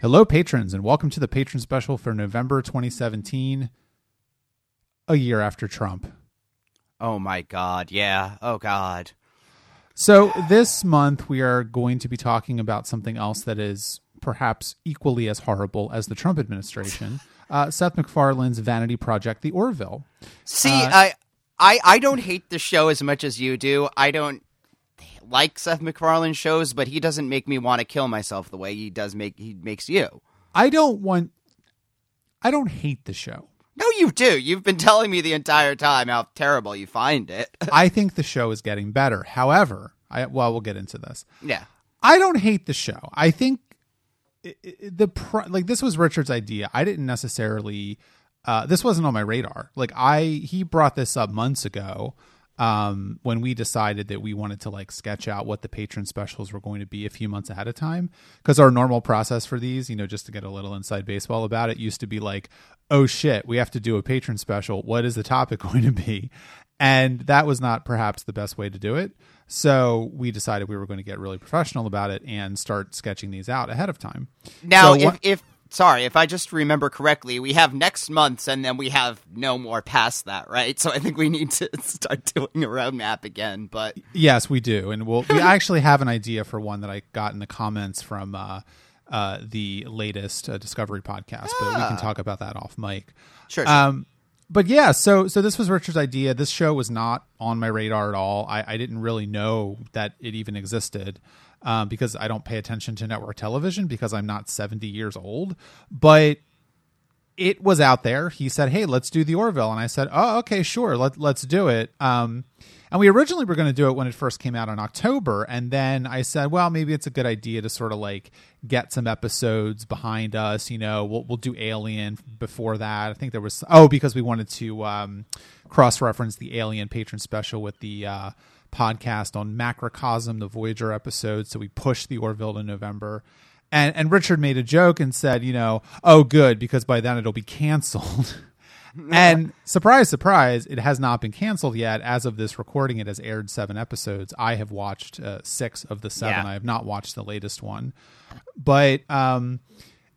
Hello, patrons, and welcome to the patron special for November 2017, a year after Trump. Oh my God. Yeah. Oh God. So, this month we are going to be talking about something else that is perhaps equally as horrible as the Trump administration uh, Seth MacFarlane's vanity project, The Orville. See, uh, I, I, I don't hate the show as much as you do. I don't like Seth MacFarlane shows, but he doesn't make me want to kill myself the way he does make he makes you. I don't want. I don't hate the show. No, you do. You've been telling me the entire time how terrible you find it. I think the show is getting better. However, I well, we'll get into this. Yeah, I don't hate the show. I think it, it, the like this was Richard's idea. I didn't necessarily. Uh, this wasn't on my radar. Like I, he brought this up months ago um, when we decided that we wanted to like sketch out what the patron specials were going to be a few months ahead of time because our normal process for these you know just to get a little inside baseball about it used to be like oh shit we have to do a patron special. What is the topic going to be? And that was not perhaps the best way to do it. So we decided we were going to get really professional about it and start sketching these out ahead of time. Now so if, if sorry, if I just remember correctly, we have next month's and then we have no more past that, right? So I think we need to start doing a roadmap again. But yes, we do, and we'll we actually have an idea for one that I got in the comments from uh, uh, the latest uh, Discovery podcast, but we can Ah. talk about that off mic. sure, sure. Um, but yeah, so so this was Richard's idea. This show was not on my radar at all. I, I didn't really know that it even existed um, because I don't pay attention to network television because I'm not 70 years old. But it was out there. He said, "Hey, let's do the Orville," and I said, "Oh, okay, sure, let let's do it." Um, and we originally were going to do it when it first came out in October, and then I said, "Well, maybe it's a good idea to sort of like get some episodes behind us. You know, we'll we'll do Alien before that. I think there was oh because we wanted to um, cross reference the Alien patron special with the." Uh, podcast on macrocosm the voyager episode so we pushed the orville to november and and Richard made a joke and said, you know, oh good because by then it'll be canceled. and surprise surprise, it has not been canceled yet. As of this recording it has aired 7 episodes. I have watched uh, 6 of the 7. Yeah. I have not watched the latest one. But um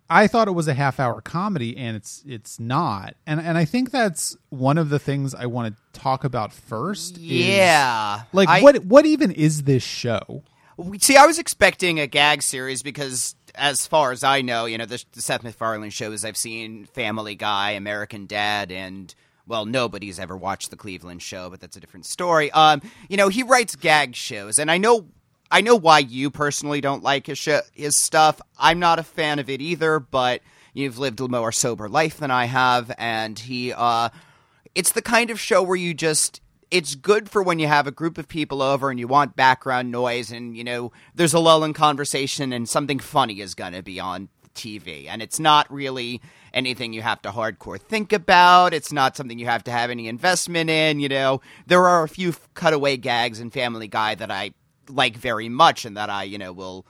I thought it was a half hour comedy and it's it's not. And and I think that's one of the things I want to talk about first. is, yeah. like I- what what even is this show? See, I was expecting a gag series because, as far as I know, you know, the, the Seth MacFarlane shows I've seen Family Guy, American Dad, and well, nobody's ever watched the Cleveland Show, but that's a different story. Um, you know, he writes gag shows, and I know, I know why you personally don't like his show, his stuff. I'm not a fan of it either, but you've lived a more sober life than I have, and he, uh, it's the kind of show where you just it's good for when you have a group of people over and you want background noise and you know there's a lull in conversation and something funny is going to be on TV and it's not really anything you have to hardcore think about. It's not something you have to have any investment in you know. There are a few cutaway gags in Family Guy that I like very much and that I you know will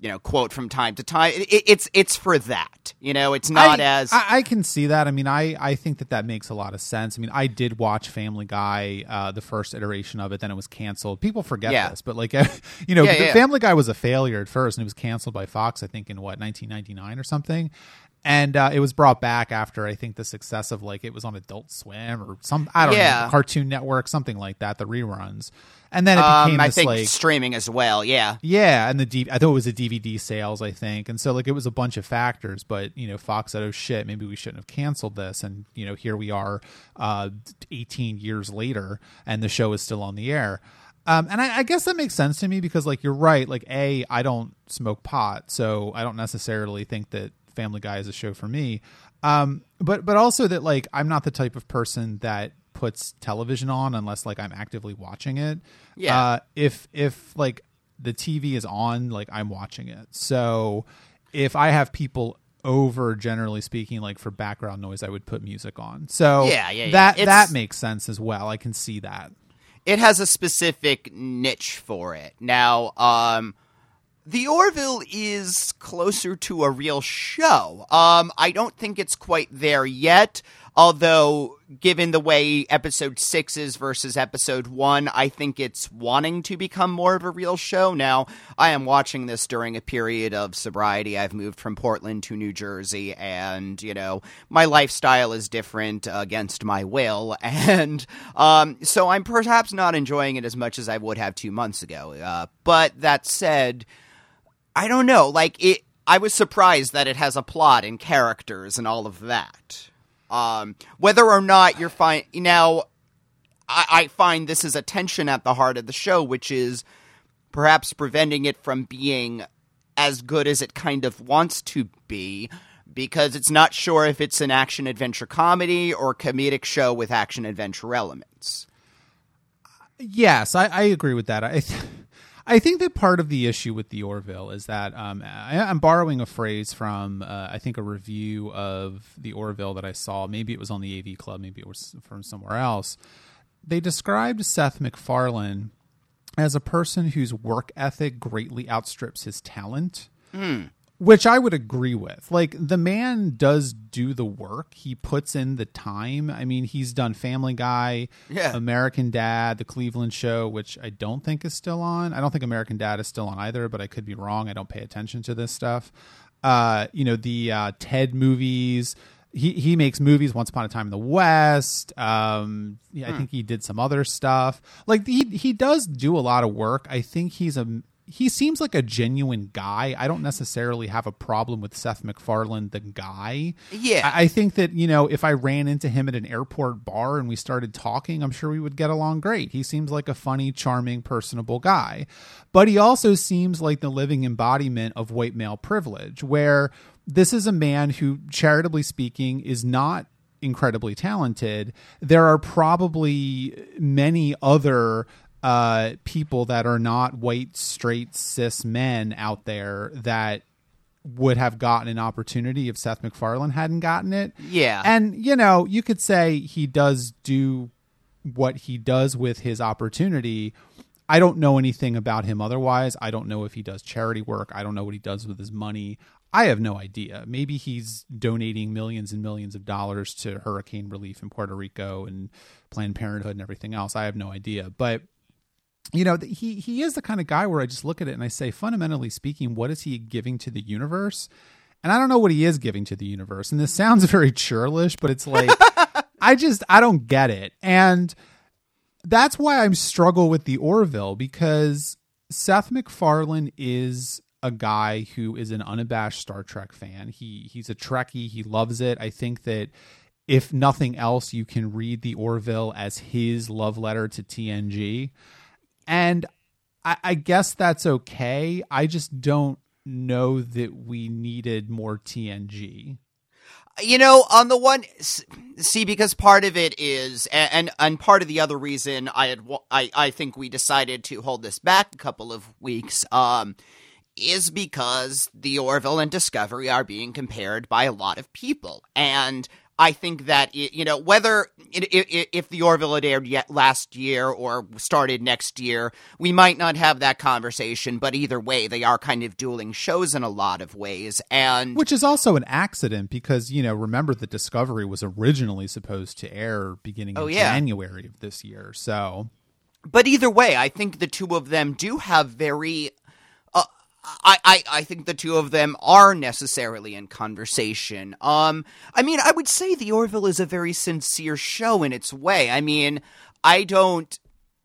you know quote from time to time it, it's it's for that you know it's not I, as I, I can see that. I mean, I I think that that makes a lot of sense. I mean, I did watch Family Guy, uh, the first iteration of it, then it was canceled. People forget Yeah. this, but like, you know, Yeah, yeah. Family Guy was a failure at first, and it was canceled by Fox, I think, in what 1999 or something. And uh, it was brought back after I think the success of like it was on Adult Swim or some I don't Yeah. know Cartoon Network something like that the reruns, and then it um, became I this think like streaming as well yeah yeah, and the D- I thought it was a DVD sales, I think, and so like it was a bunch of factors. But you know, Fox said, "Oh shit, maybe we shouldn't have canceled this." And you know, here we are, uh, 18 years later, and the show is still on the air. Um, and I, I guess that makes sense to me because, like, you're right. Like, a, I don't smoke pot, so I don't necessarily think that Family Guy is a show for me. Um, but but also that like I'm not the type of person that puts television on unless like I'm actively watching it. Yeah. Uh, if if like the TV is on, like I'm watching it. So if I have people over, generally speaking, like for background noise, I would put music on. So Yeah, yeah, yeah. that It's- that makes sense as well. I can see that. it has a specific niche for it. Now, um, The Orville is closer to a real show. Um, I don't think it's quite there yet. Although, given the way episode six is versus episode one, I think it's wanting to become more of a real show. Now, I am watching this during a period of sobriety. I've moved from Portland to New Jersey, and, you know, my lifestyle is different against my will. And um, so I'm perhaps not enjoying it as much as I would have two months ago. Uh, but that said, I don't know. Like, it. I was surprised that it has a plot and characters and all of that. Um, whether or not you're fine now, I, I find this is a tension at the heart of the show, which is perhaps preventing it from being as good as it kind of wants to be because it's not sure if it's an action adventure comedy or comedic show with action adventure elements. Yes, I, I agree with that. I th- I think that part of the issue with the Orville is that um, I, am borrowing a phrase from uh, I think a review of the Orville that I saw. Maybe it was on the AV Club, maybe it was from somewhere else. They described Seth MacFarlane as a person whose work ethic greatly outstrips his talent. Mm which I would agree with. Like the man does do the work. He puts in the time. I mean, he's done Family Guy, yeah. American Dad, The Cleveland Show, which I don't think is still on. I don't think American Dad is still on either, but I could be wrong. I don't pay attention to this stuff. Uh, you know, the uh, Ted movies. He he makes movies. Once Upon a Time in the West. Um, yeah, I hmm. think he did some other stuff. Like he he does do a lot of work. I think he's a he seems like a genuine guy. I don't necessarily have a problem with Seth MacFarlane, the guy. Yeah. I, I, think that, you know, if I ran into him at an airport bar and we started talking, I'm sure we would get along great. He seems like a funny, charming, personable guy. But he also seems like the living embodiment of white male privilege, where this is a man who, charitably speaking, is not incredibly talented. There are probably many other uh, people that are not white, straight, cis men out there that would have gotten an opportunity if Seth MacFarlane hadn't gotten it. Yeah. And, you know, you could say he does do what he does with his opportunity. I don't know anything about him otherwise. I don't know if he does charity work. I don't know what he does with his money. I have no idea. Maybe he's donating millions and millions of dollars to hurricane relief in Puerto Rico and Planned Parenthood and everything else. I have no idea. But you know he he is the kind of guy where I just look at it and I say fundamentally speaking what is he giving to the universe and I don't know what he is giving to the universe and this sounds very churlish but it's like I just I don't get it and that's why I struggle with the Orville because Seth MacFarlane is a guy who is an unabashed Star Trek fan. He he's a Trekkie. He loves it. I think that if nothing else, you can read the Orville as his love letter to TNG. And I, I guess that's okay. I just don't know that we needed more TNG. You know, on the one, see, because part of it is, and and part of the other reason I had, I I think we decided to hold this back a couple of weeks, um, is because the Orville and Discovery are being compared by a lot of people, and I think that you know whether if the Orville had aired yet last year or started next year, we might not have that conversation. But either way, they are kind of dueling shows in a lot of ways, and which is also an accident because you know remember the Discovery was originally supposed to air beginning oh, yeah. January of this year, so. But either way, I think the two of them do have very I, I, I think the two of them are necessarily in conversation. Um, I mean, I would say The Orville is a very sincere show in its way. I mean, I don't,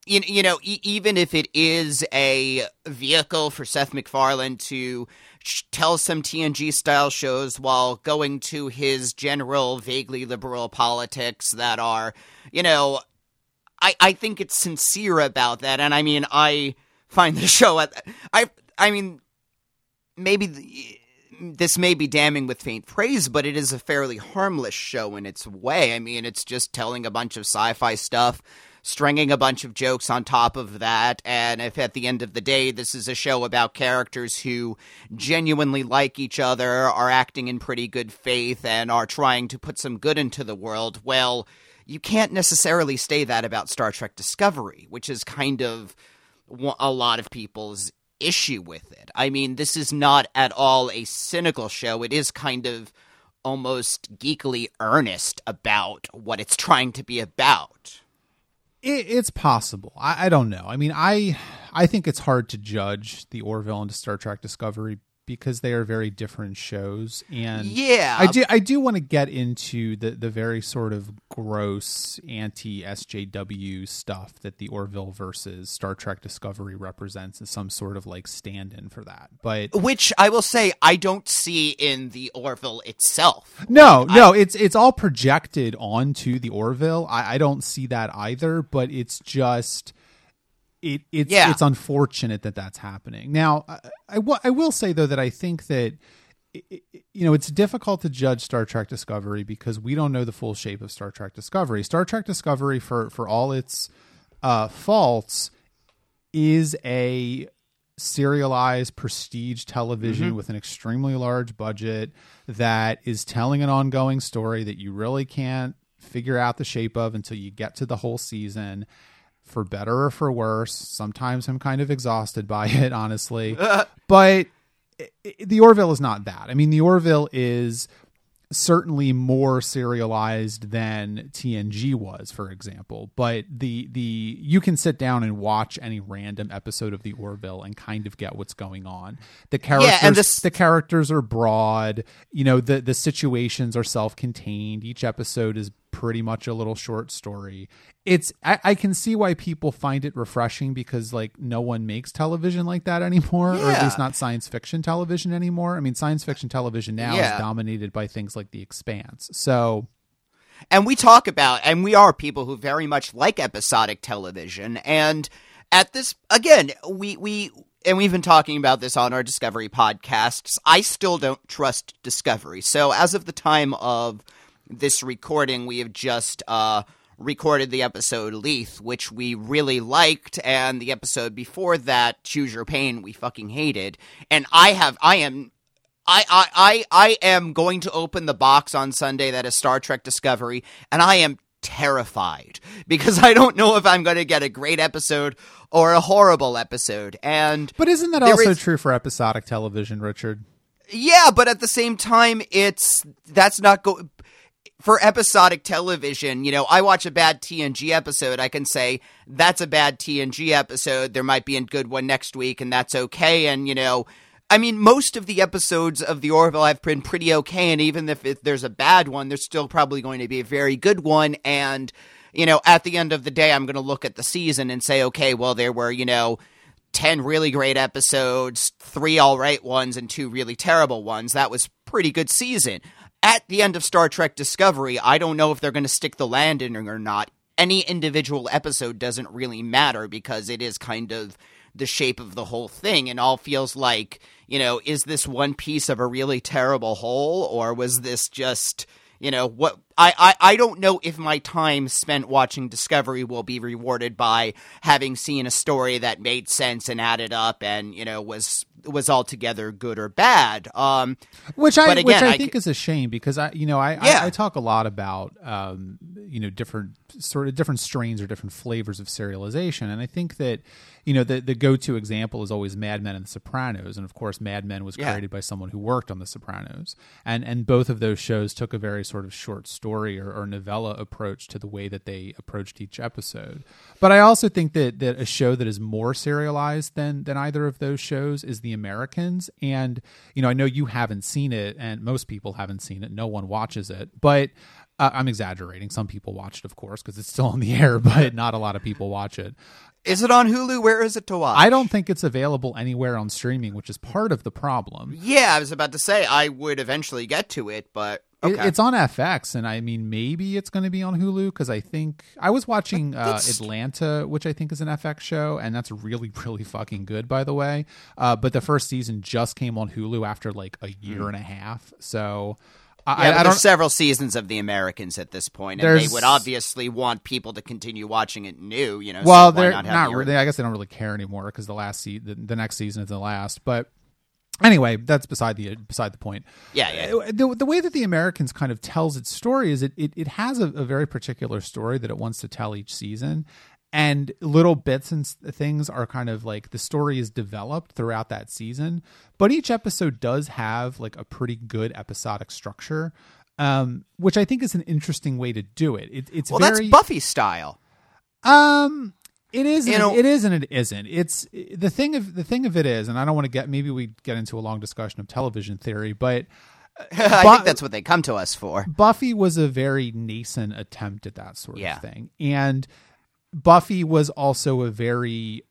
you, you know, e- even if it is a vehicle for Seth MacFarlane to sh- tell some TNG style shows while going to his general, vaguely liberal politics that are, you know, I, I think it's sincere about that. And I mean, I find the show at, I, I mean, maybe the, this may be damning with faint praise, but it is a fairly harmless show in its way. I mean, it's just telling a bunch of sci fi stuff, stringing a bunch of jokes on top of that, and if at the end of the day this is a show about characters who genuinely like each other, are acting in pretty good faith, and are trying to put some good into the world, well, you can't necessarily say that about Star Trek Discovery, which is kind of a lot of people's issue with it. I mean, this is not at all a cynical show. It is kind of almost geekily earnest about what it's trying to be about. It, it's possible. I, I don't know. I mean, I I think it's hard to judge the Orville and Star Trek Discovery because they are very different shows. And yeah. I do i do want to get into the the very sort of gross anti sjw stuff that the orville versus star trek discovery represents as some sort of like stand-in for that. But which i will say i don't see in the orville itself. No like, no I, it's it's all projected onto the orville. I, I don't see that either but it's just it it's yeah. it's unfortunate that that's happening. Now, I, I, I will say though that I think that you know it's difficult to judge Star Trek Discovery because we don't know the full shape of Star Trek Discovery. Star Trek Discovery, for for all its uh, faults, is a serialized prestige television mm-hmm. with an extremely large budget that is telling an ongoing story that you really can't figure out the shape of until you get to the whole season for better or for worse. Sometimes I'm kind of exhausted by it, honestly. Uh. but it, it, the Orville is not that. I mean, the Orville is certainly more serialized than TNG was, for example. But the the you can sit down and watch any random episode of the Orville and kind of get what's going on. The characters yeah, and this- the characters are broad. You know, the the situations are self contained. Each episode is pretty much a little short story. It's I, I, can see why people find it refreshing because like no one makes television like that anymore, yeah. or at least not science fiction television anymore. I mean, science fiction television now yeah. is dominated by things like The Expanse. So and we talk about and we are people who very much like episodic television and at this again we we and we've been talking about this on our discovery podcasts i still don't trust discovery so as of the time of this recording, we have just uh, recorded the episode Lethe, which we really liked, and the episode before that, Choose Your Pain, we fucking hated. And I have, I am. I, I, I, I am going to open the box on Sunday that is Star Trek Discovery, and I am terrified because I don't know if I'm going to get a great episode or a horrible episode. And but isn't that also is, true for episodic television, Richard? Yeah, but at the same time, it's that's not go for episodic television, you know, I watch a bad TNG episode, I can say that's a bad TNG episode. There might be a good one next week, and that's okay. And, you know, I mean, most of the episodes of The Orville have been pretty okay, and even if it, there's a bad one, there's still probably going to be a very good one. And, you know, at the end of the day, I'm going to look at the season and say, okay, well, there were, you know, 10 really great episodes, three all right ones, and two really terrible ones. That was pretty good season at the end of Star Trek Discovery, I don't know if they're going to stick the landing or not. Any individual episode doesn't really matter because it is kind of the shape of the whole thing and all feels like, you know, is this one piece of a really terrible whole or was this just you know what I, I i don't know if my time spent watching discovery will be rewarded by having seen a story that made sense and added up and you know was was altogether good or bad. Um, which I again, which I, I think is a shame because I you know I, yeah. I, I talk a lot about um, you know different sort of different strains or different flavors of serialization, and I think that you know the the go to example is always Mad Men and The Sopranos, and of course Mad Men was yeah. created by someone who worked on The Sopranos, and and both of those shows took a very sort of short story or, or novella approach to the way that they approached each episode. But I also think that that a show that is more serialized than than either of those shows is The Americans. And you know, I know you haven't seen it, and most people haven't seen it. No one watches it, but uh, I'm exaggerating. Some people watch it, of course, because it's still on the air, but not a lot of people watch it. Is it on Hulu? Where is it to watch? I don't think it's available anywhere on streaming, which is part of the problem. Yeah, I was about to say I would eventually get to it, but Okay. It, it's on FX, and I mean, maybe it's going to be on Hulu because I think I was watching uh, Atlanta, which I think is an FX show, and that's really, really fucking good, by the way. Uh, but the first season just came on Hulu after like a year mm. and a half, so. I, yeah, I, there's several seasons of The Americans at this point, and they would obviously want people to continue watching it new. You know, well, so they're not, not really. I guess they don't really care anymore because the last se- the, the next season is the last. But anyway that's beside the beside the point yeah, yeah. The, the way that the americans kind of tells its story is it it, it has a, a very particular story that it wants to tell each season and little bits and things are kind of like the story is developed throughout that season but each episode does have like a pretty good episodic structure um, which i think is an interesting way to do it, it it's well, very that's Buffy style. um it is You and know- it is and it isn't it's the thing of the thing of it is and i don't want to get maybe we get into a long discussion of television theory but I Bu- think that's what they come to us for. Buffy was a very nascent attempt at that sort Yeah. of thing. And Buffy was also a very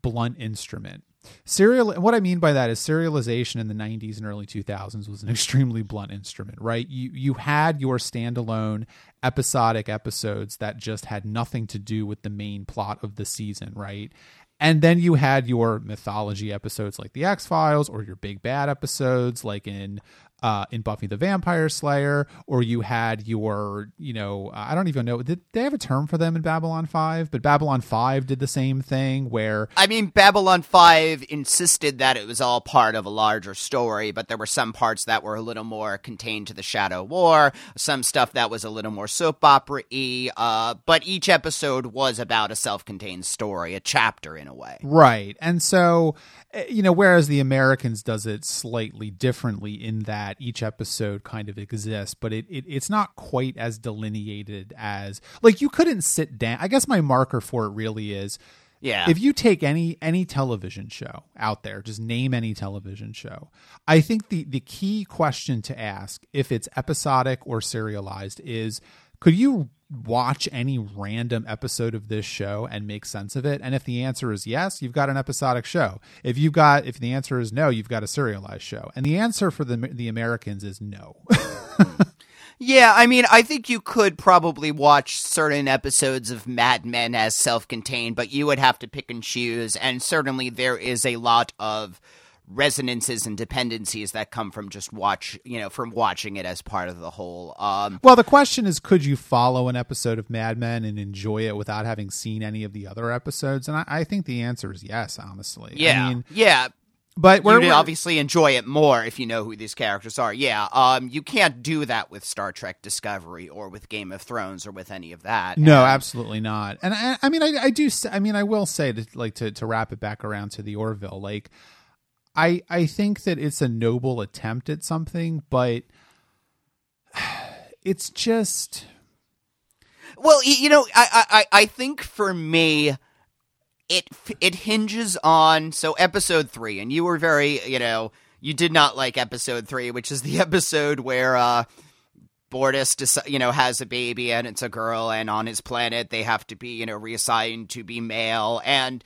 blunt instrument. Serial what I mean by that is serialization in the 90s and early 2000s was an extremely blunt instrument, right? You you had your standalone episodic episodes that just had nothing to do with the main plot of the season, right? And then you had your mythology episodes like the X Files, or your big bad episodes like in uh, in Buffy the Vampire Slayer, or you had your, you know, I don't even know, did they have a term for them in Babylon 5? But Babylon 5 did the same thing where I mean, Babylon 5 insisted that it was all part of a larger story, but there were some parts that were a little more contained to the Shadow War, some stuff that was a little more soap opera y, uh, but each episode was about a self contained story, a chapter in a way. Right. And so, eh, you know, whereas the Americans does it slightly differently in that each episode kind of exists, but it, it it's not quite as delineated as like you couldn't sit down. I guess my marker for it really is Yeah. if you take any any television show out there, just name any television show. I think the the key question to ask if it's episodic or serialized is could you watch any random episode of this show and make sense of it? And if the answer is yes, you've got an episodic show. If you've got if the answer is no, you've got a serialized show. And the answer for the the Americans is no. Yeah, I mean, I think you could probably watch certain episodes of Mad Men as self contained, but you would have to pick and choose, and certainly there is a lot of resonances and dependencies that come from just watch you know from watching it as part of the whole um Well, the question is, could you follow an episode of Mad Men and enjoy it without having seen any of the other episodes? And I, I think the answer is yes, honestly. yeah I mean, yeah but we're, we're- obviously enjoy it more if you know who these characters are yeah um you can't do that with star trek discovery or with game of thrones or with any of that no, And- absolutely not. And I, I mean, I, I do. I mean, I will say to like to to wrap it back around to the Orville. Like, I I think that it's a noble attempt at something, but it's just Well, you know, I, I, I- think for me, it it hinges on so episode three, and you were very, you know, you did not like episode three, which is the episode where uh, Bortus, deci- you know, has a baby and it's a girl, and on his planet they have to be, you know, reassigned to be male, and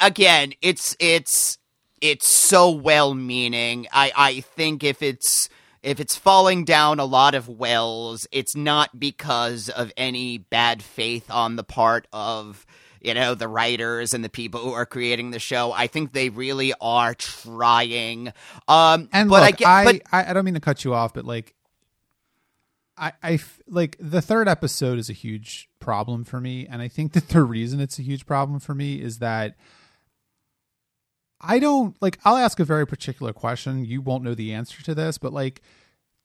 again, it's it's it's so well meaning. I I think if it's if it's falling down a lot of wells, it's not because of any bad faith on the part of you know the writers and the people who are creating the show. I think they really are trying. Um, And but look, I get, I, but I I don't mean to cut you off, but like, I I f- like the third episode is a huge problem for me, and I think that the reason it's a huge problem for me is that I don't like. I'll ask a very particular question. You won't know the answer to this, but like,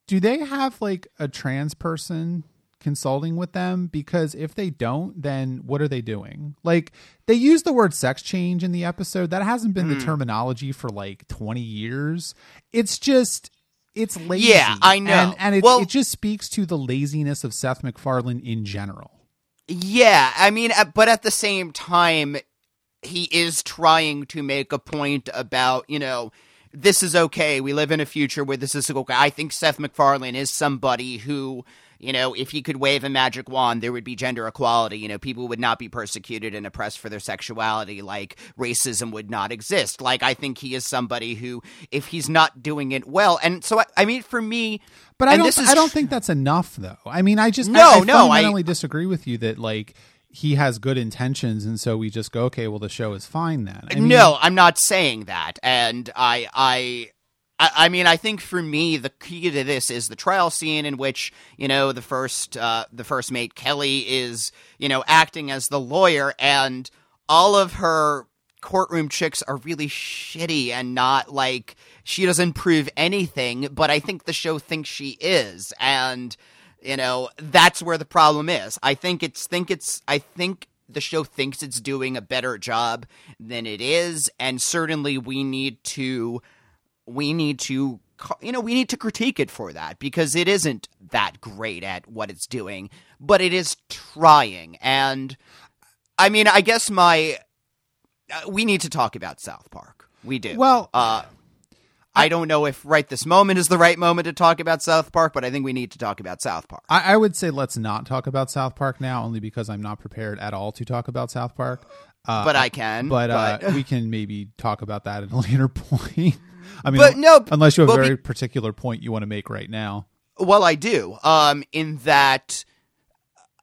do they have like a trans person consulting with them because if they don't then what are they doing like they use the word sex change in the episode that hasn't been the terminology for like 20 years it's just it's lazy Yeah, I know. and, and it, Well- it just speaks to the laziness of seth macfarlane in general Yeah, I mean, uh, but at the same time, he is trying to make a point about, you know, this is okay. We live in a future where this is okay. I think Seth MacFarlane is somebody who, you know, if he could wave a magic wand, there would be gender equality. You know, people would not be persecuted and oppressed for their sexuality. Like, racism would not exist. Like, I think he is somebody who, if he's not doing it well, and so, I, I mean, for me, But I don't. I don't tr- think that's enough, though. I mean, I just No, I, I no, I- fundamentally disagree with you that like he has good intentions, and so we just go, okay, well, the show is fine then. I mean, no, I'm not saying that, and I, I, I, I mean, I think for me, the key to this is the trial scene in which you know the first, uh, the first mate Kelly is you know acting as the lawyer, and all of her courtroom chicks are really shitty and not like she doesn't prove anything, but I think the show thinks she is, and you know that's where the problem is. I think it's think it's I think the show thinks it's doing a better job than it is, and certainly we need to we need to you know we need to critique it for that because it isn't that great at what it's doing, but it is trying. And I mean, I guess my uh, we need to talk about South Park. We do. Well, uh, I don't know if right this moment is the right moment to talk about South Park, but I think we need to talk about South Park. I, I would say let's not talk about South Park now, only because I'm not prepared at all to talk about South Park. Uh, but I can. But, but... Uh, we can maybe talk about that at a later point. I mean, but no, unless you have a very be, particular point you want to make right now. Well, I do. Um, in that,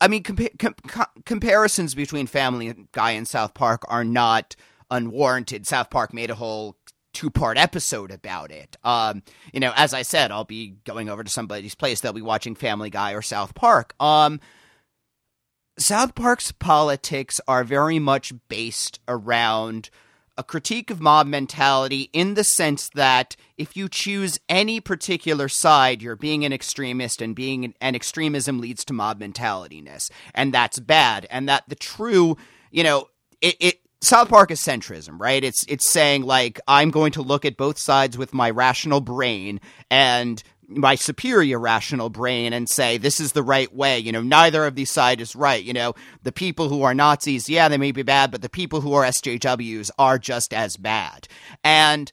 I mean, compa- com- comparisons between Family Guy and South Park are not unwarranted. South Park made a whole two part episode about it. Um, you know, as I said, I'll be going over to somebody's place. They'll be watching Family Guy or South Park. Um, South Park's politics are very much based around a critique of mob mentality in the sense that if you choose any particular side, you're being an extremist, and being an, extremism leads to mob mentalityness, and that's bad. And that the true, you know, it, it South Park is centrism, right? It's it's saying like I'm going to look at both sides with my rational brain and my superior rational brain and say this is the right way. You know, neither of these sides is right. You know, the people who are Nazis, yeah, they may be bad, but the people who are SJWs are just as bad. And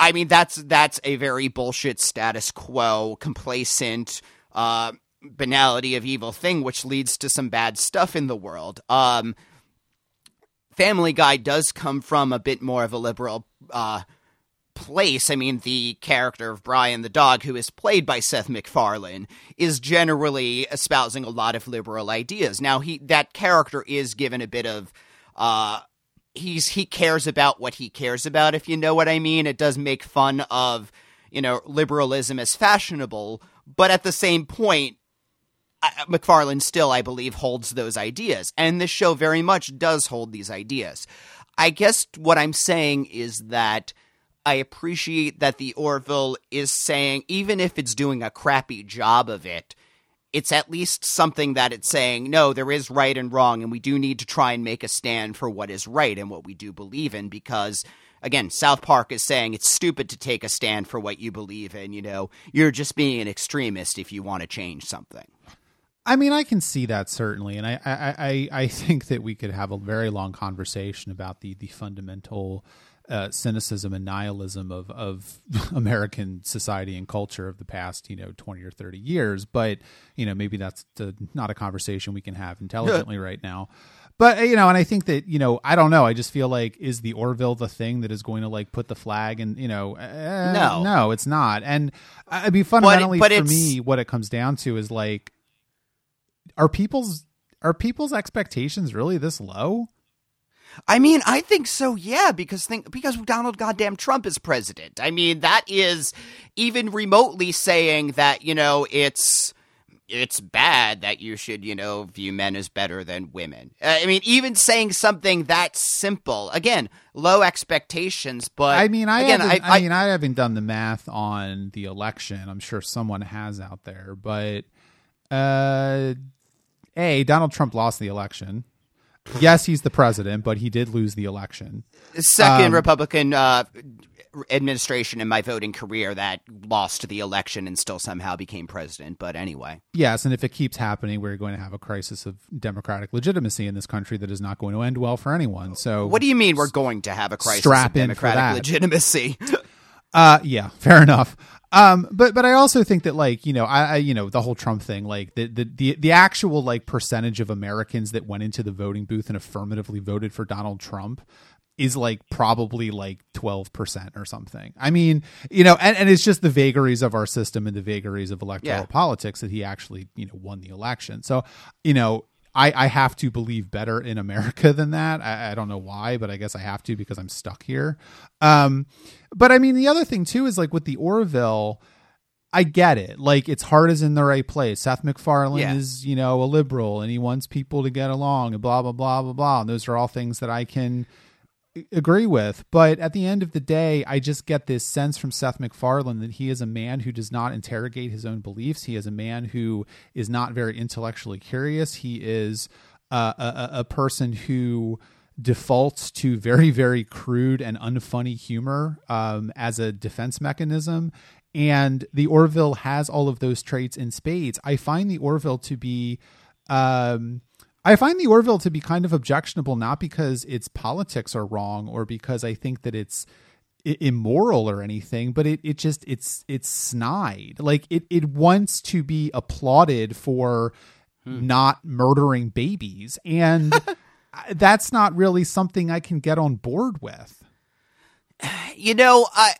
I mean, that's that's a very bullshit status quo, complacent. Uh, banality of evil thing which leads to some bad stuff in the world um Family Guy does come from a bit more of a liberal uh, place. I mean, the character of Brian the dog, who is played by Seth MacFarlane, is generally espousing a lot of liberal ideas. Now, he that character is given a bit of. Uh, he's he cares about what he cares about if you know what i mean it does make fun of you know liberalism as fashionable but at the same point MacFarlane still, I believe, holds those ideas. And this show very much does hold these ideas. I guess what I'm saying is that I appreciate that the Orville is saying, even if it's doing a crappy job of it, it's at least something that it's saying, no, there is right and wrong, and we do need to try and make a stand for what is right and what we do believe in because again, South Park is saying it's stupid to take a stand for what you believe in. You know, you're just being an extremist if you want to change something. I mean, I can see that certainly, and I, I, I, I think that we could have a very long conversation about the the fundamental uh, cynicism and nihilism of of American society and culture of the past, you know, twenty or thirty years. But you know, maybe that's the, not a conversation we can have intelligently right now. But you know, and I think that you know, I don't know. I just feel like is the Orville the thing that is going to like put the flag and you know, uh, no, no, it's not. And I mean, fundamentally but, but for me, what it comes down to is like are people's are people's expectations really this low? I mean, I think so, yeah, because think because Donald goddamn Trump is president. I mean, that is even remotely saying that, you know, it's it's bad that you should, you know, view men as better than women. Uh, I mean, even saying something that simple. Again, low expectations, but I mean, I again, I, I, I mean, I haven't done the math on the election. I'm sure someone has out there, but uh a Donald Trump lost the election. Yes, he's the president, but he did lose the election. Second um, Republican uh, administration in my voting career that lost the election and still somehow became president. But anyway, yes, and if it keeps happening, we're going to have a crisis of democratic legitimacy in this country that is not going to end well for anyone. So, what do you mean we're going to have a crisis of democratic legitimacy? uh, yeah, fair enough. Um, but but I also think that like you know I, I, you know the whole Trump thing like the, the the the actual like percentage of Americans that went into the voting booth and affirmatively voted for Donald Trump is like probably like 12% or something. I mean, you know, and, and it's just the vagaries of our system and the vagaries of electoral yeah. politics that he actually, you know, won the election. So, you know, I, I have to believe better in America than that. I, I, don't know why, but I guess I have to because I'm stuck here. Um, but I mean, the other thing too is like with the Orville, I get it. Like it's heart is in the right place. Seth MacFarlane yeah. is, you know, a liberal and he wants people to get along and blah blah blah blah blah. And those are all things that I can agree with. But at the end of the day, I just get this sense from Seth MacFarlane that he is a man who does not interrogate his own beliefs. He is a man who is not very intellectually curious. He is uh, a, a person who defaults to very very crude and unfunny humor um, as a defense mechanism and the orville has all of those traits in spades i find the orville to be um, I find the Orville to be kind of objectionable, not because its politics are wrong or because I think that it's immoral or anything, but it, it just it's it's snide. Like it it wants to be applauded for hmm. not murdering babies, and that's not really something I can get on board with. You know, I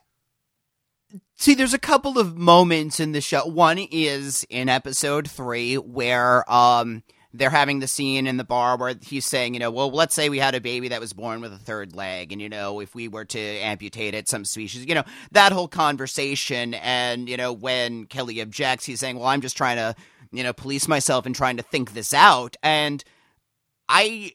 see. There's a couple of moments in the show. One is in episode three where um they're having the scene in the bar where he's saying, you know, well, let's say we had a baby that was born with a third leg, and you know, if we were to amputate it, some species, you know, that whole conversation, and you know, when Kelly objects, he's saying, well, I'm just trying to, you know, police myself and trying to think this out, and I,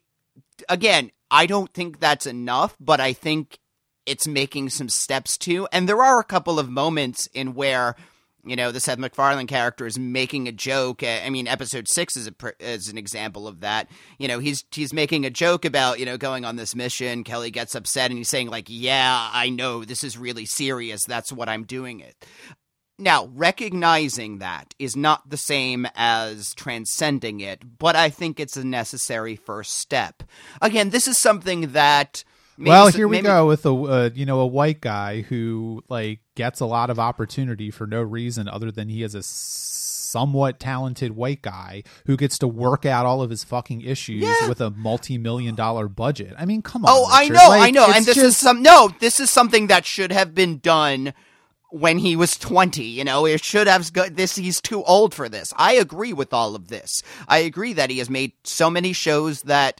again, I don't think that's enough, but I think it's making some steps too, and there are a couple of moments in where you know, the Seth MacFarlane character is making a joke. I mean, episode six is a is an example of that. You know, he's he's making a joke about you know going on this mission. Kelly gets upset and he's saying like, "Yeah, I know this is really serious. That's what I'm doing it." Now, recognizing that is not the same as transcending it, but I think it's a necessary first step. Again, this is something that Maybe well, here we maybe... go with a uh, you know a white guy who like gets a lot of opportunity for no reason other than he is a somewhat talented white guy who gets to work out all of his fucking issues yeah. with a multi-million dollar budget. I mean, come on. Oh, Richard. I know, like, I know. And this just... is some no, this is something that should have been done when he was 20 you know it should have this he's too old for this i agree with all of this i agree that he has made so many shows that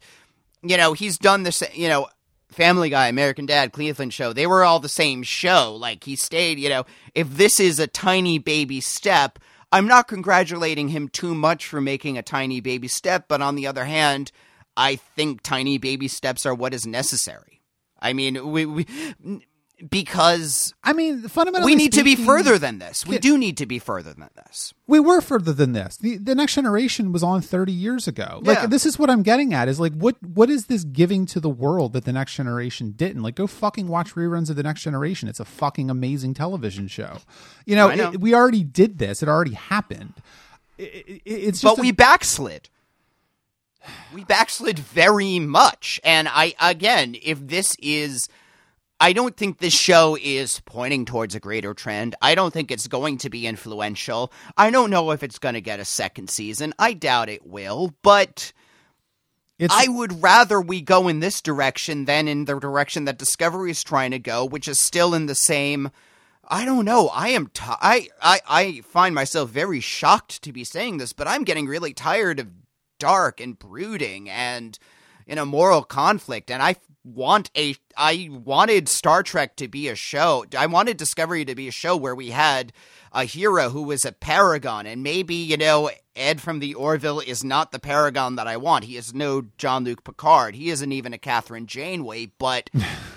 you know he's done this you know Family Guy, American Dad, Cleveland Show, they were all the same show. Like he stayed, you know, if this is a tiny baby step, I'm not congratulating him too much for making a tiny baby step, but on the other hand, I think tiny baby steps are what is necessary. I mean, we, we because I mean, fundamentally, we need speaking, to be further than this. We do need to be further than this. We were further than this. The the next generation was on 30 years ago. Like yeah. this is what I'm getting at is like what what is this giving to the world that the next generation didn't? Like go fucking watch reruns of the next generation. It's a fucking amazing television show. You know, know. It, we already did this. It already happened. It, it, it's but we backslid. We backslid very much. And I again, if this is I don't think this show is pointing towards a greater trend. I don't think it's going to be influential. I don't know if it's going to get a second season. I doubt it will, but it's... I would rather we go in this direction than in the direction that Discovery is trying to go, which is still in the same. I don't know. I am. T- I, I I find myself very shocked to be saying this, but I'm getting really tired of dark and brooding and in a moral conflict, and I want a I wanted Star Trek to be a show. I wanted Discovery to be a show where we had a hero who was a paragon and maybe, you know, Ed from the Orville is not the paragon that I want. He is no Jean-Luc Picard. He isn't even a Kathryn Janeway, but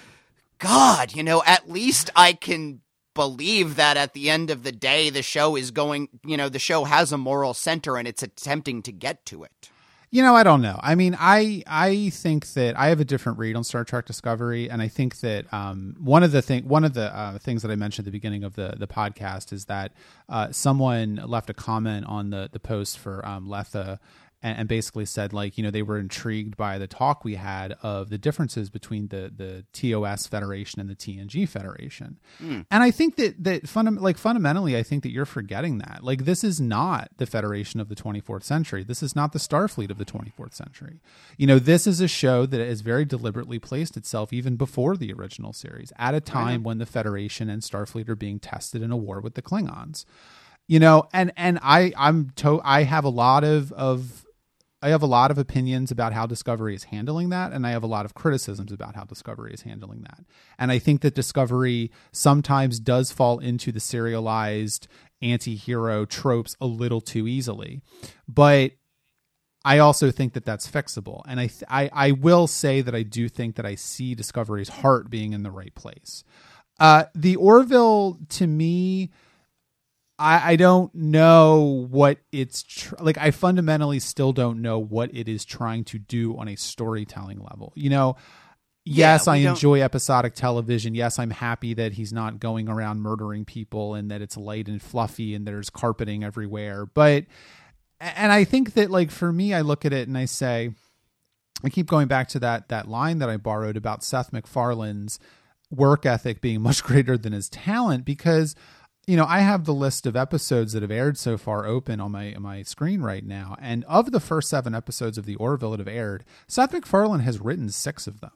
god, you know, at least I can believe that at the end of the day the show is going, you know, the show has a moral center and it's attempting to get to it. You know, I don't know. I mean, I I think that I have a different read on Star Trek Discovery, and I think that um, one of the thing one of the uh, things that I mentioned at the beginning of the the podcast is that uh, someone left a comment on the the post for um, Lethe and, and, basically said like you know they were intrigued by the talk we had of the differences between the the TOS Federation and the TNG Federation. Mm. And I think that that funda- like fundamentally I think that you're forgetting that. Like this is not the Federation of the 24th century. This is not the Starfleet of the 24th century. You know, this is a show that has very deliberately placed itself even before the original series at a time when the Federation and Starfleet are being tested in a war with the Klingons you know and and i i'm to i have a lot of of I have a lot of opinions about how Discovery is handling that, and I have a lot of criticisms about how Discovery is handling that. And I think that Discovery sometimes does fall into the serialized anti hero tropes a little too easily. But I also think that that's fixable. And I, th- I, I will say that I do think that I see Discovery's heart being in the right place. Uh, the Orville, to me, I, I don't know what it's tr- like. I fundamentally still don't know what it is trying to do on a storytelling level. You know, yes, Yeah, I don't- enjoy episodic television. Yes, I'm happy that he's not going around murdering people and that it's light and fluffy and there's carpeting everywhere. But, and I think that like for me, I look at it and I say, I keep going back to that that line that I borrowed about Seth MacFarlane's work ethic being much greater than his talent because you know I have the list of episodes that have aired so far open on my on my screen right now and of the first 7 episodes of the Orville that have aired Seth MacFarlane has written 6 of them.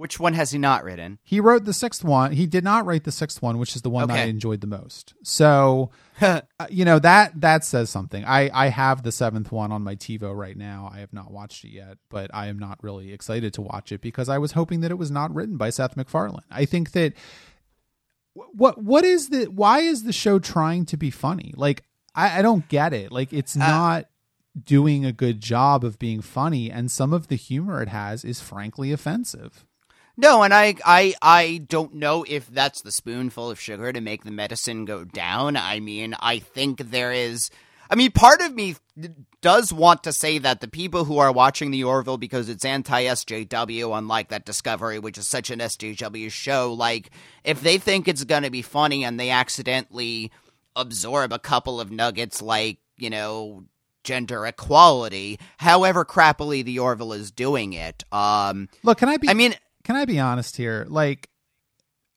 Which one has he not written? He wrote the sixth one. He did not write the sixth one, which is the one that I enjoyed the most. So, uh, you know that that says something. I I have the seventh one on my TiVo right now. I have not watched it yet, but I am not really excited to watch it because I was hoping that it was not written by Seth MacFarlane. I think that what what is the why is the show trying to be funny? Like I, I don't get it. Like it's uh, not doing a good job of being funny, and some of the humor it has is frankly offensive. No, and I, I, I don't know if that's the spoonful of sugar to make the medicine go down. I mean, I think there is. I mean, part of me does want to say that the people who are watching the Orville because it's anti SJW, unlike that Discovery, which is such an SJW show, like, if they think it's going to be funny and they accidentally absorb a couple of nuggets, like, you know, gender equality, however crappily the Orville is doing it, um, Look, can I be? I mean, can I be honest here? Like,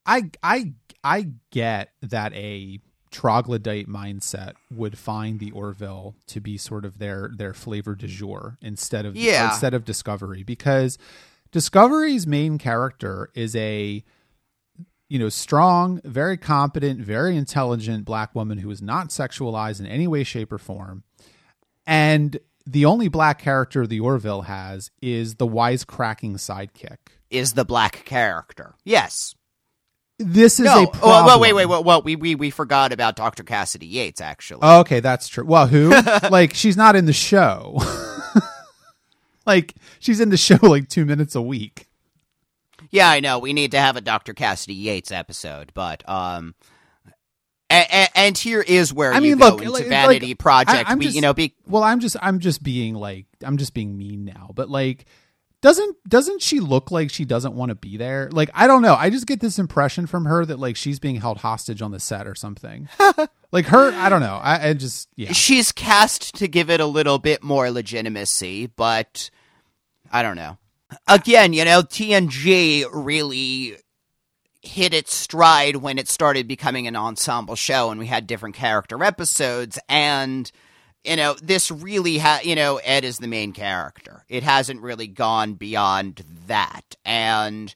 I I I get that a troglodyte mindset would find the Orville to be sort of their their flavor du jour instead of Yeah. instead of Discovery because Discovery's main character is a you know strong, very competent, very intelligent black woman who is not sexualized in any way, shape, or form, and the only black character the Orville has is the wisecracking sidekick. is the black character. Yes. This is no. a Oh, problem. well, wait, wait, wait. Well, we, we we forgot about Dr. Kasidy Yates. Actually, Oh, okay, that's true. Well, who? like she's not in the show. like she's in the show like two minutes a week. yeah, I know. We need to have a Dr. Kasidy Yates episode, but um, and, and here is where I you mean, go look, into like- Vanity like, Project. I- we, just- you know, be Well, I'm just I'm just being like I'm just being mean now, but like doesn't doesn't she look like she doesn't want to be there? Like I don't know. I just get this impression from her that like she's being held hostage on the set or something. like her, I don't know. I, I just yeah. she's cast to give it a little bit more legitimacy, but I don't know. Again, you know, TNG really hit its stride when it started becoming an ensemble show and we had different character episodes and you know this really ha- you know Ed is the main character. It hasn't really gone beyond that and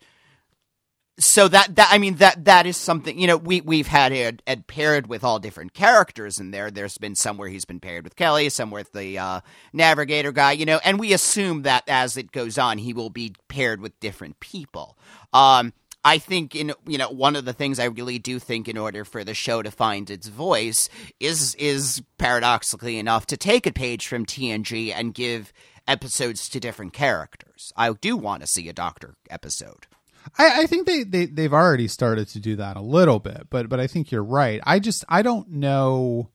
so that that I mean that that is something you know we we've had Ed, Ed paired with all different characters in there. There's been somewhere he's been paired with Kelly, somewhere with the uh, navigator guy, you know, and we assume that as it goes on, he will be paired with different people. Um, I think in you know one of the things I really do think in order for the show to find its voice is is paradoxically enough to take a page from TNG and give episodes to different characters. I do want to see a Doctor episode. I, I think they, they they've already started to do that a little bit, but but I think you're right. I just I don't know.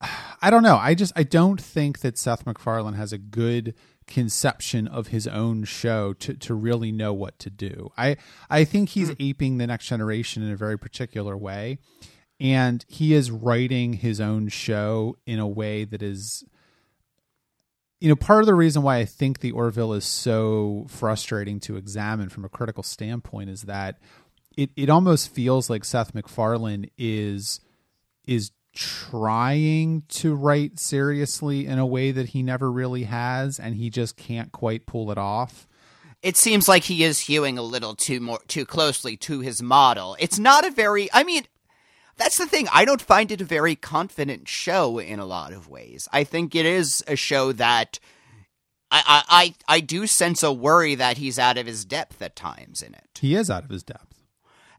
I don't know. I just I don't think that Seth MacFarlane has a good conception of his own show to to really know what to do. I I think he's hmm. aping the next generation in a very particular way, and he is writing his own show in a way that is you know, part of the reason why I think the Orville is so frustrating to examine from a critical standpoint is that it, it almost feels like Seth MacFarlane is is trying to write seriously in a way that he never really has, and he just can't quite pull it off. it seems like he is hewing a little too more too closely to his model. It's not a very I mean that's the thing. I don't find it a very confident show in a lot of ways. I think it is a show that I I, I, I do sense a worry that he's out of his depth at times in it. He is out of his depth.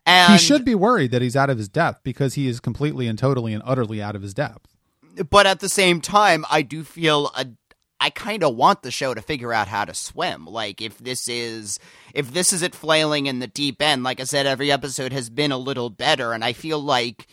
And he should be worried that he's out of his depth because he is completely and totally and utterly out of his depth. but at the same time, I do feel a I kind of want the show to figure out how to swim. Like if this is if this is it flailing in the deep end, like I said, every episode has been a little better, and I feel like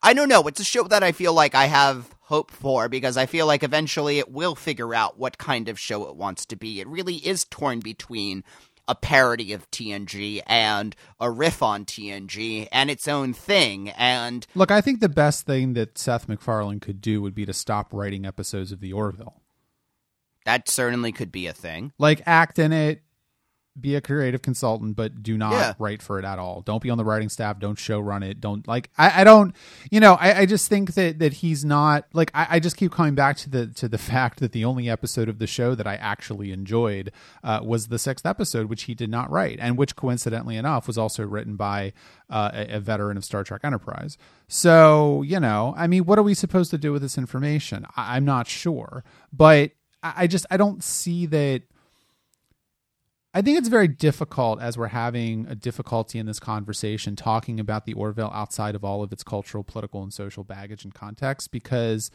I don't know. It's a show that I feel like I have hope for because I feel like eventually it will figure out what kind of show it wants to be. It really is torn between a parody of TNG and a riff on TNG and its own thing. And look, I think the best thing that Seth MacFarlane could do would be to stop writing episodes of The Orville. That certainly could be a thing. Like act in it, be a creative consultant, but do not yeah. write for it at all. Don't be on the writing staff. Don't show run it. Don't like. I, I don't. You know. I, I just think that that he's not like. I, I, just keep coming back to the to the fact that the only episode of the show that I actually enjoyed uh, was the sixth episode, which he did not write, and which coincidentally enough was also written by uh, a, a veteran of Star Trek Enterprise. So you know, I mean, what are we supposed to do with this information? I, I'm not sure, but I just I don't see that I think it's very difficult as we're having a difficulty in this conversation talking about the Orville outside of all of its cultural, political, and social baggage and context because,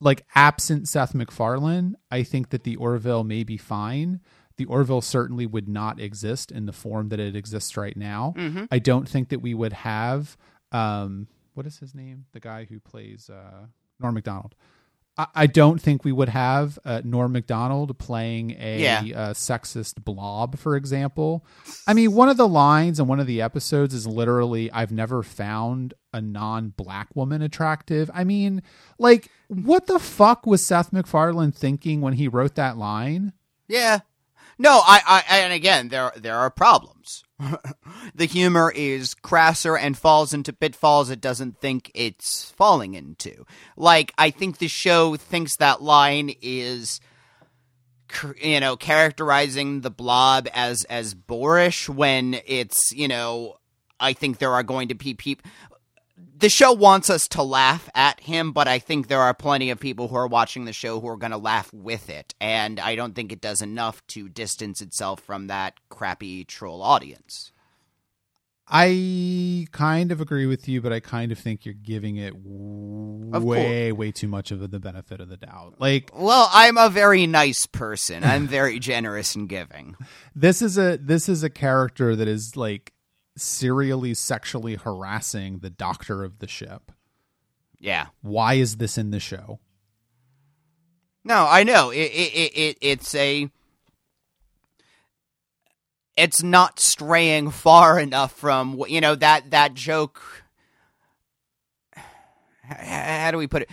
like, absent Seth MacFarlane, I think that the Orville may be fine. The Orville certainly would not exist in the form that it exists right now. Mm-hmm. I don't think that we would have, um, what is his name? The guy who plays uh, Norm Macdonald. I don't think we would have uh, Norm Macdonald playing a yeah. uh, sexist blob, for example. I mean, one of the lines in one of the episodes is literally, I've never found a non black woman attractive. I mean, like, what the fuck was Seth MacFarlane thinking when he wrote that line? Yeah. No, I, I, and again, there, there are problems. the humor is crasser and falls into pitfalls it doesn't think it's falling into. Like, I think the show thinks that line is you know characterizing the blob as as boorish when it's you know i think there are going to be people the show wants us to laugh at him, but I think there are plenty of people who are watching the show who are going to laugh with it, and I don't think it does enough to distance itself from that crappy troll audience. I kind of agree with you, but I kind of think you're giving it way, way too much of the benefit of the doubt. Like, well, I'm a very nice person. I'm very generous and giving. This is a this is a character that is like serially sexually harassing the doctor of the ship. Yeah. Why is this in the show? No, I know. It, it, it, it's a. It's not straying far enough from you know that that joke how do we put it?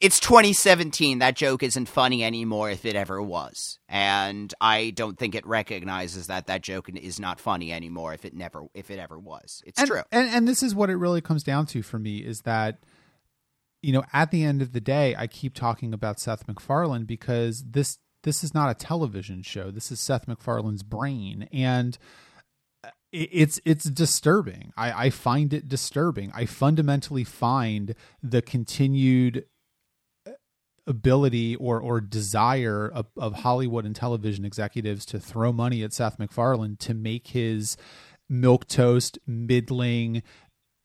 It's 2017. That joke isn't funny anymore if it ever was. And I don't think it recognizes that that joke is not funny anymore if it never if it ever was. It's and, true. And and this is what it really comes down to for me is that you know, at the end of the day, I keep talking about Seth MacFarlane because this this is not a television show. This is Seth MacFarlane's brain and it's it's disturbing. I, I find it disturbing. I fundamentally find the continued uh, ability or or desire of, of Hollywood and television executives to throw money at Seth MacFarlane to make his milk toast middling,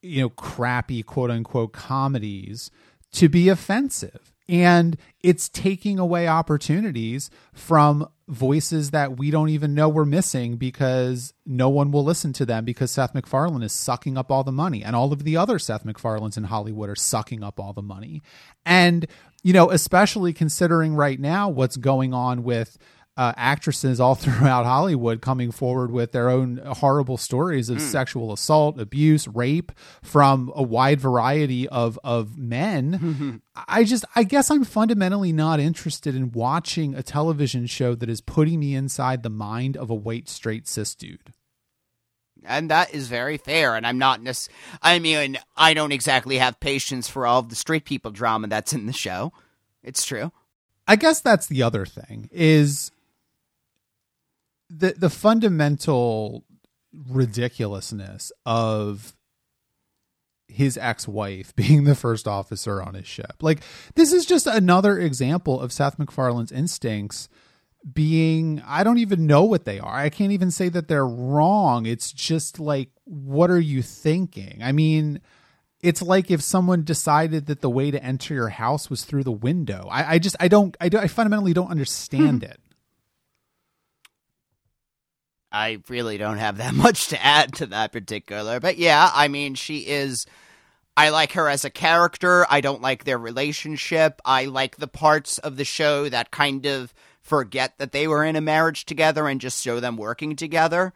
you know, crappy quote unquote comedies to be offensive and it's taking away opportunities from voices that we don't even know we're missing because no one will listen to them because Seth MacFarlane is sucking up all the money and all of the other Seth MacFarlanes in Hollywood are sucking up all the money. And you know, especially considering right now what's going on with uh, actresses all throughout Hollywood coming forward with their own horrible stories of mm. sexual assault, abuse, rape from a wide variety of of men. I just I guess I'm fundamentally not interested in watching a television show that is putting me inside the mind of a white straight cis dude. And that is very fair. And I'm not, nec- I mean, I don't exactly have patience for all of the straight people drama that's in the show. It's true. I guess that's the other thing is the the fundamental ridiculousness of his ex-wife being the first officer on his ship. Like this is just another example of Seth MacFarlane's instincts being I don't even know what they are. I can't even say that they're wrong. It's just like what are you thinking? I mean, it's like if someone decided that the way to enter your house was through the window. I, I just I don't I, do, I fundamentally don't understand hmm. it. I really don't have that much to add to that particular. But yeah, I mean, she is. I like her as a character. I don't like their relationship. I like the parts of the show that kind of forget that they were in a marriage together and just show them working together.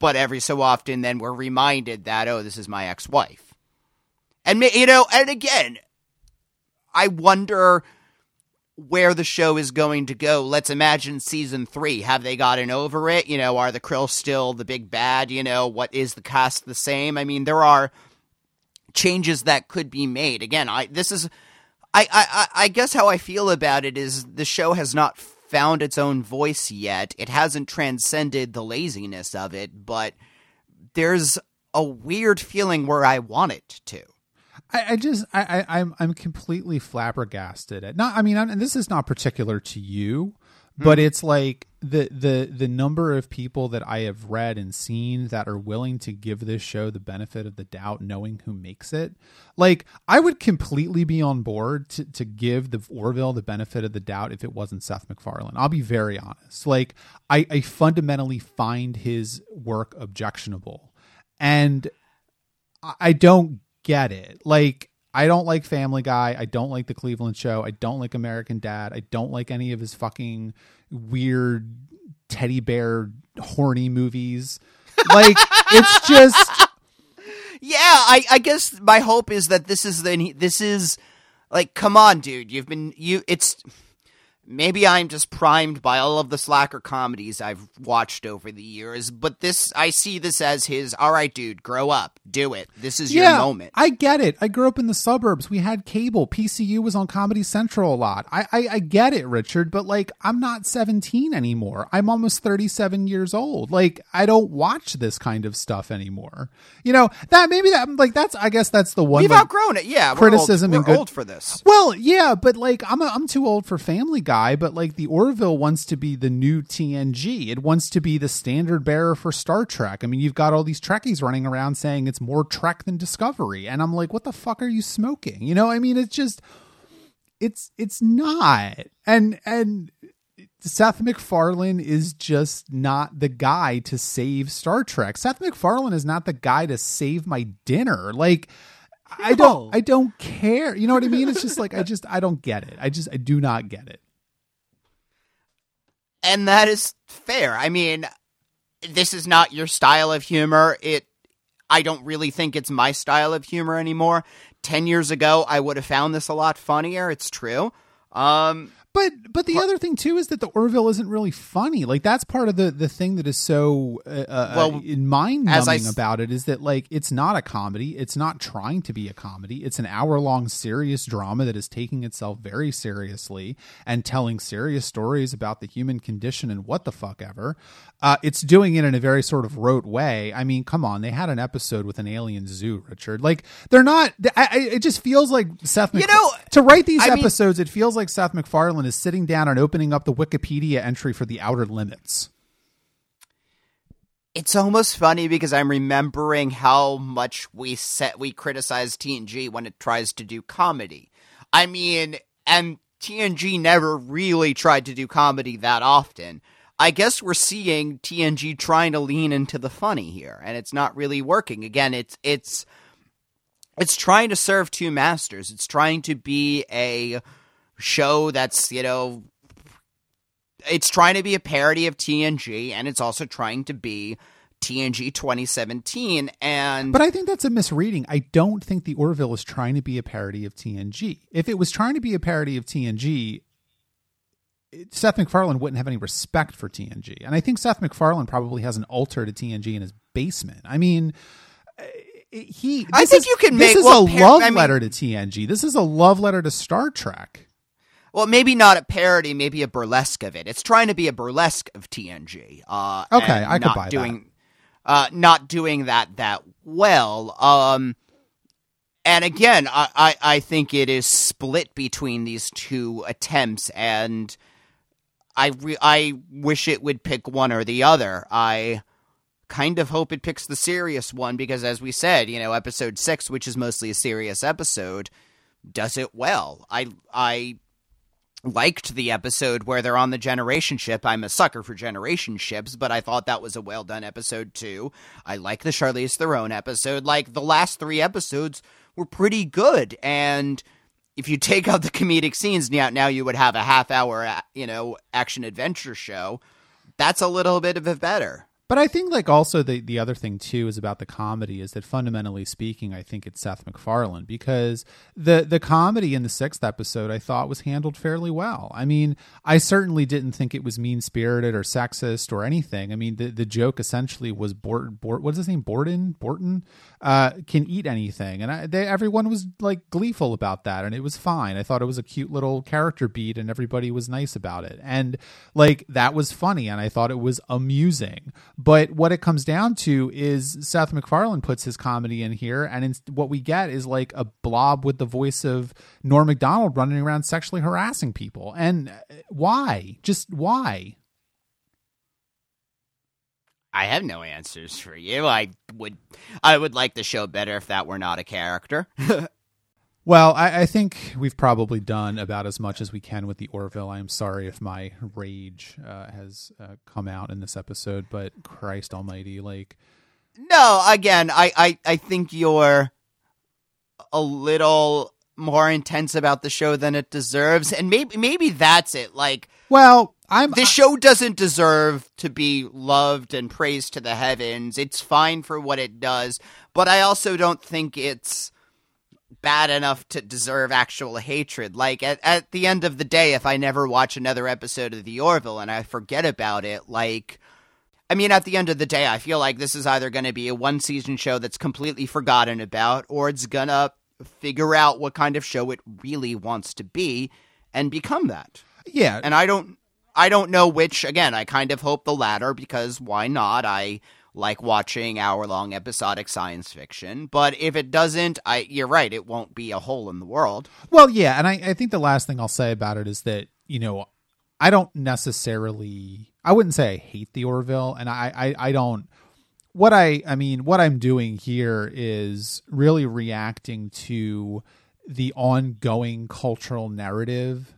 But every so often, then we're reminded that, oh, this is my ex wife. And, you know, and again, I wonder where the show is going to go. Let's imagine season three. Have they gotten over it? You know, are the Krill still the big bad? You know, what is the cast the same? I mean, there are changes that could be made. Again, I this is I I I guess how I feel about it is the show has not found its own voice yet. It hasn't transcended the laziness of it, but there's a weird feeling where I want it to. I, I just I, I am I'm, I'm completely flabbergasted at not I mean and this is not particular to you but mm. it's like the the the number of people that I have read and seen that are willing to give this show the benefit of the doubt knowing who makes it. Like I would completely be on board to to give the Orville the benefit of the doubt if it wasn't Seth MacFarlane. I'll be very honest. Like I I fundamentally find his work objectionable. And I don't get it. Like I don't like Family Guy. I don't like the Cleveland Show. I don't like American Dad. I don't like any of his fucking weird teddy bear horny movies. Like it's just Yeah, I I guess my hope is that this is the this is like come on dude, you've been you it's Maybe I'm just primed by all of the slacker comedies I've watched over the years, but this I see this as his all right, dude, grow up, do it. This is yeah, your moment. I get it. I grew up in the suburbs. We had cable. PCU was on Comedy Central a lot. I, I, I get it, Richard, but like I'm not 17 anymore. I'm almost 37 years old. Like I don't watch this kind of stuff anymore. You know that maybe that like that's I guess that's the one. We've like, outgrown it. Yeah, criticism we're old, we're and good old for this. Well, yeah, but like I'm a, I'm too old for Family Guy guy, but like the Orville wants to be the new TNG. It wants to be the standard bearer for Star Trek. I mean, you've got all these Trekkies running around saying it's more Trek than Discovery, and I'm like, what the fuck are you smoking? You know, I mean, it's just, it's it's not, and and. Seth MacFarlane is just not the guy to save Star Trek. Seth MacFarlane is not the guy to save my dinner. Like, I don't I don't care. You know what I mean? It's just like I just I don't get it. I just I do not get it. And that is fair. I mean, this is not your style of humor. It I don't really think it's my style of humor anymore. 10 years ago, I would have found this a lot funnier. It's true. Um, but but the other thing too is that the Orville isn't really funny. Like that's part of the the thing that is so uh, uh well, uh, mind numbing about it is that like it's not a comedy. It's not trying to be a comedy. It's an hour long serious drama that is taking itself very seriously and telling serious stories about the human condition and what the fuck ever. Uh, it's doing it in a very sort of rote way. I mean, come on, they had an episode with an alien zoo, Richard. Like they're not. I, I, it just feels like Seth. You know, to write these I episodes, mean, it feels like Seth MacFarlane is sitting down and opening up the Wikipedia entry for the Outer Limits. It's almost funny because I'm remembering how much we set we criticize TNG when it tries to do comedy. I mean, and TNG never really tried to do comedy that often. I guess we're seeing TNG trying to lean into the funny here, and it's not really working. Again, it's it's it's trying to serve two masters. It's trying to be a show that's you know it's trying to be a parody of TNG, and it's also trying to be TNG 2017 and But I think that's a misreading. I don't think the Orville is trying to be a parody of TNG. If it was trying to be a parody of TNG, Seth MacFarlane wouldn't have any respect for TNG. And I think Seth MacFarlane probably has an altar to TNG in his basement. I mean, eh, he. I think is, you can make. This is well, a par- love I mean, letter to TNG. This is a love letter to Star Trek. Well, maybe not a parody, maybe a burlesque of it. It's trying to be a burlesque of TNG. Uh, okay, I could buy doing, that. Uh, not doing that that well. Um, and again, I, I, I think it is split between these two attempts, and I re- I wish it would pick one or the other. I kind of hope it picks the serious one because, as we said, you know, episode six, which is mostly a serious episode, does it well. I I liked the episode where they're on the generation ship. I'm a sucker for generation ships, but I thought that was a well done episode too. I like the Charlize Theron episode. Like the last three episodes were pretty good, and if you take out the comedic scenes, now now you would have a half hour, uh, you know, action adventure show. That's a little bit of a better. But I think like also the the other thing too is about the comedy is that fundamentally speaking, I think it's Seth MacFarlane because the the comedy in the sixth episode I thought was handled fairly well. I mean, I certainly didn't think it was mean spirited or sexist or anything. I mean, the the joke essentially was Bort, Bort what's his name Borden Borton uh, can eat anything, and I, they, everyone was like gleeful about that, and it was fine. I thought it was a cute little character beat, and everybody was nice about it, and like that was funny, and I thought it was amusing but what it comes down to is Seth MacFarlane puts his comedy in here, and what we get is like a blob with the voice of Norm Macdonald running around sexually harassing people. And uh, why? Just why? I have no answers for you. I would I would like the show better if that were not a character. Well, I, I, think we've probably done about as much as we can with the Orville. I'm sorry if my rage uh, has uh, come out in this episode, but Christ Almighty, like. No, again, I, I, I think you're a little more intense about the show than it deserves, and maybe maybe that's it. Like, well, I'm the show doesn't deserve to be loved and praised to the heavens. It's fine for what it does, but I also don't think it's bad enough to deserve actual hatred. Like at at the end of the day, if I never watch another episode of The Orville and I forget about it, like I mean, at the end of the day, I feel like this is either going to be a one season show that's completely forgotten about, or it's going to figure out what kind of show it really wants to be and become that. Yeah. And I don't I don't know which again, I kind of hope the latter because why not? I like watching hour long episodic science fiction. But if it doesn't, I you're right, it won't be a hole in the world. Well, yeah, and I, I think the last thing I'll say about it is that, you know, I don't necessarily I wouldn't say I hate the Orville, and I, I, I don't what I I mean, what I'm doing here is really reacting to the ongoing cultural narrative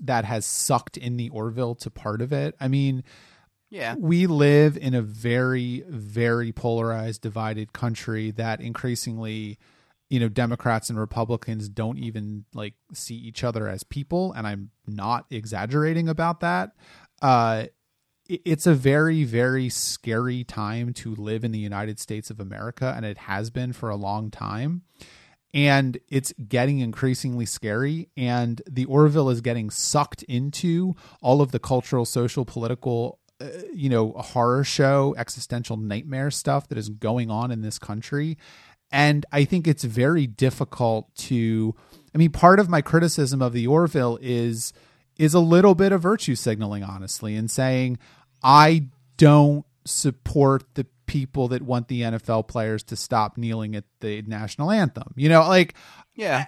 that has sucked in the Orville to part of it. I mean, yeah. We live in a very, very polarized, divided country that increasingly, you know, Democrats and Republicans don't even like see each other as people. And I'm not exaggerating about that. Uh, it's a very, very scary time to live in the United States of America, and it has been for a long time. And it's getting increasingly scary. And the Orville is getting sucked into all of the cultural, social, political uh, you know a horror show existential nightmare stuff that is going on in this country and i think it's very difficult to i mean part of my criticism of the orville is is a little bit of virtue signaling honestly and saying i don't support the people that want the NFL players to stop kneeling at the national anthem. You know, like yeah.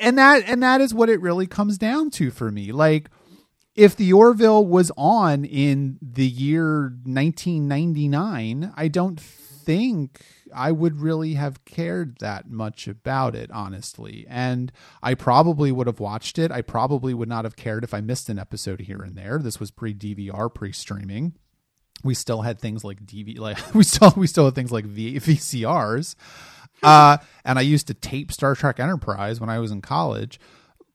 And that and that is what it really comes down to for me. Like if the Orville was on in the year 1999, I don't think I would really have cared that much about it, honestly. And I probably would have watched it. I probably would not have cared if I missed an episode here and there. This was pre DVR, pre streaming. We still had things like DV, like we still we still had things like v- VCRs. Uh, and I used to tape Star Trek Enterprise when I was in college.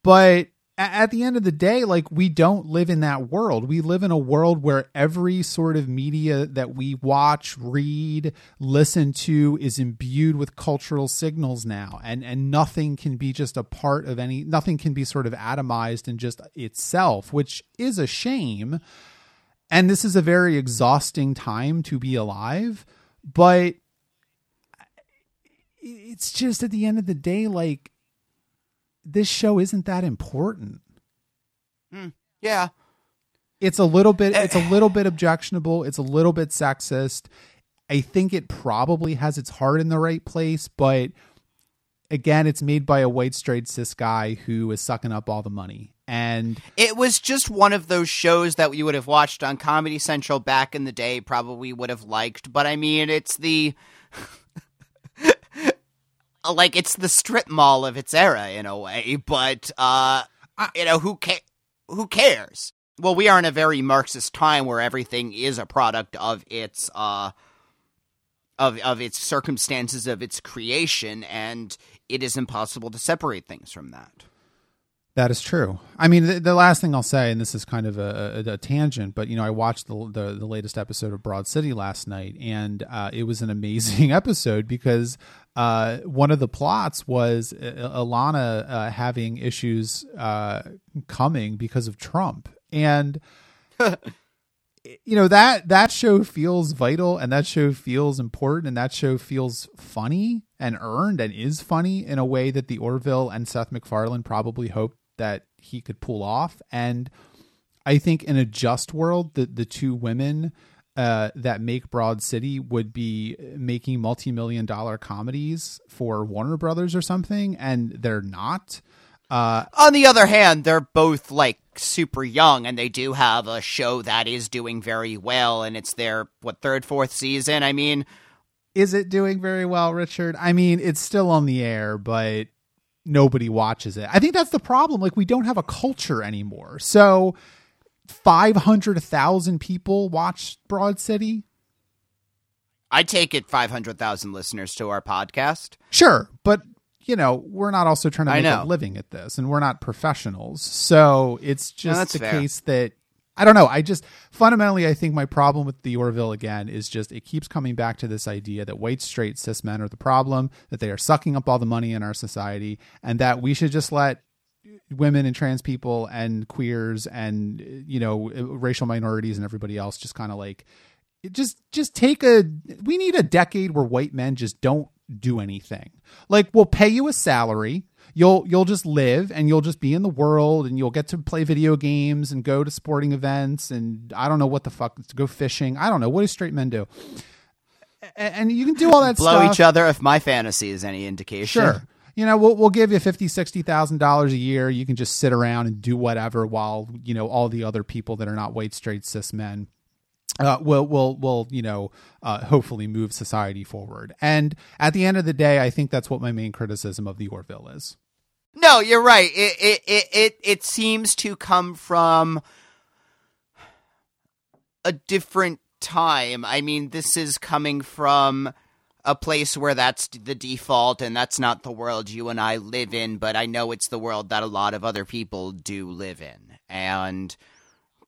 But at the end of the day, like we don't live in that world. We live in a world where every sort of media that we watch, read, listen to is imbued with cultural signals now. And and nothing can be just a part of any nothing can be sort of atomized in just itself, which is a shame. And this is a very exhausting time to be alive, but it's just at the end of the day like this show isn't that important. Mm, yeah. It's a little bit it's a little bit objectionable, it's a little bit sexist. I think it probably has its heart in the right place, but again, it's made by a white straight cis guy who is sucking up all the money. And it was just one of those shows that you would have watched on Comedy Central back in the day, probably would have liked. But I mean, it's the like it's the strip mall of its era in a way. But uh, you know who ca- who cares? Well, we are in a very Marxist time where everything is a product of its uh of of its circumstances of its creation, and it is impossible to separate things from that. That is true. I mean, the, the, last thing I'll say, and this is kind of a, a, a, tangent, but you know, I watched the, the, the latest episode of Broad City last night, and uh, it was an amazing episode because uh, one of the plots was Ilana uh, having issues uh, coming because of Trump, and you know that that show feels vital, and that show feels important, and that show feels funny and earned, and is funny in a way that the Orville and Seth MacFarlane probably hoped that he could pull off. And I think in a just world, the the two women uh, that make Broad City would be making multi million dollar comedies for Warner Brothers or something, and they're not. Uh, On the other hand, they're both like super young, and they do have a show that is doing very well, and it's their what third, fourth season. I mean, is it doing very well, Richard? I mean, it's still on the air, but nobody watches it. I think that's the problem. Like we don't have a culture anymore. So 500,000 people watch Broad City. I take it 500,000 listeners to our podcast. Sure, but you know, we're not also trying to make a living at this and we're not professionals. So it's just no, the fair. case that I don't know. I just fundamentally, I think my problem with the Orville again is just it keeps coming back to this idea that white, straight, cis men are the problem, that they are sucking up all the money in our society, and that we should just let women and trans people and queers and you know racial minorities and everybody else just kind of like just just take a we need a decade where white men just don't do anything like we'll pay you a salary you'll you'll just live and you'll just be in the world and you'll get to play video games and go to sporting events and I don't know what the fuck to go fishing. I don't know what do straight men do. And you can do all that blow stuff. each other if my fantasy is any indication. Sure. You know, we'll we'll give you fifty, sixty thousand dollars a year. You can just sit around and do whatever while you know all the other people that are not white, straight, cis men uh, will will will you know uh, hopefully move society forward. And at the end of the day, I think that's what my main criticism of the Orville is. No, you're right. It it it it, it seems to come from a different time. I mean, this is coming from a place where that's the default and that's not the world you and I live in, but I know it's the world that a lot of other people do live in. And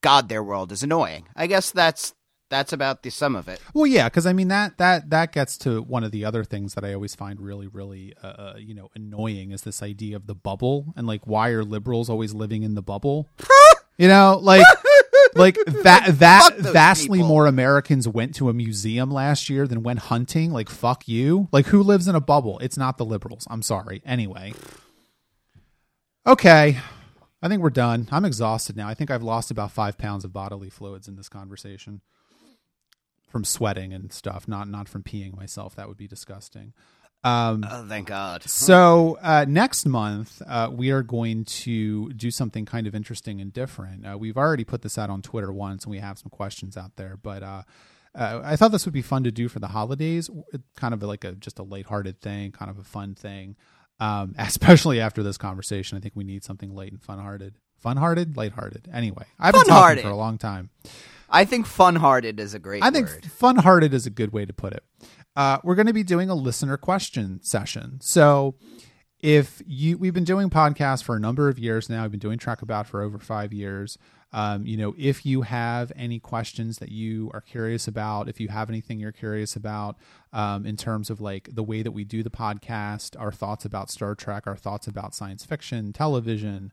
God, their world is annoying. I guess that's that's about the sum of it. Well, yeah, because I mean that that that gets to one of the other things that I always find really, really, uh, uh, you know, annoying is this idea of the bubble and like why are liberals always living in the bubble? you know, like like that that vastly people. more Americans went to a museum last year than went hunting. Like fuck you. Like who lives in a bubble? It's not the liberals. I'm sorry. Anyway, okay. I think we're done. I'm exhausted now. I think I've lost about five pounds of bodily fluids in this conversation from sweating and stuff, not not from peeing myself. That would be disgusting. Um, oh, thank God. so uh, next month uh, we are going to do something kind of interesting and different. Uh, we've already put this out on Twitter once, and we have some questions out there. But uh, uh, I thought this would be fun to do for the holidays, kind of like a just a lighthearted thing, kind of a fun thing. Um, especially after this conversation, I think we need something light and fun-hearted. Fun-hearted, light-hearted. Anyway, I've been talking for a long time. I think fun-hearted is a great. I think fun-hearted is a good way to put it. Uh, we're going to be doing a listener question session. So, if you, we've been doing podcasts for a number of years now. I've been doing Trek About for over five years. Um, you know, if you have any questions that you are curious about, if you have anything you're curious about um, in terms of like the way that we do the podcast, our thoughts about Star Trek, our thoughts about science fiction, television,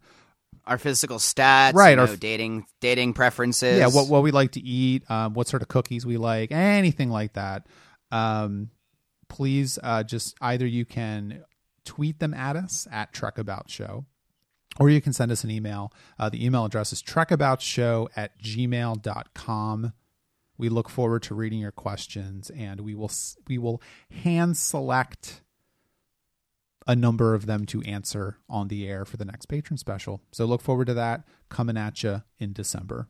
our physical stats, right? Our know, dating dating preferences. Yeah, what what we like to eat, um, what sort of cookies we like, anything like that. Um, please, uh, just either you can tweet them at us at Trek About Show, or you can send us an email. Uh, the email address is trekaboutshow at gmail.com. We look forward to reading your questions, and we will we will hand select a number of them to answer on the air for the next patron special. So look forward to that coming at you in December.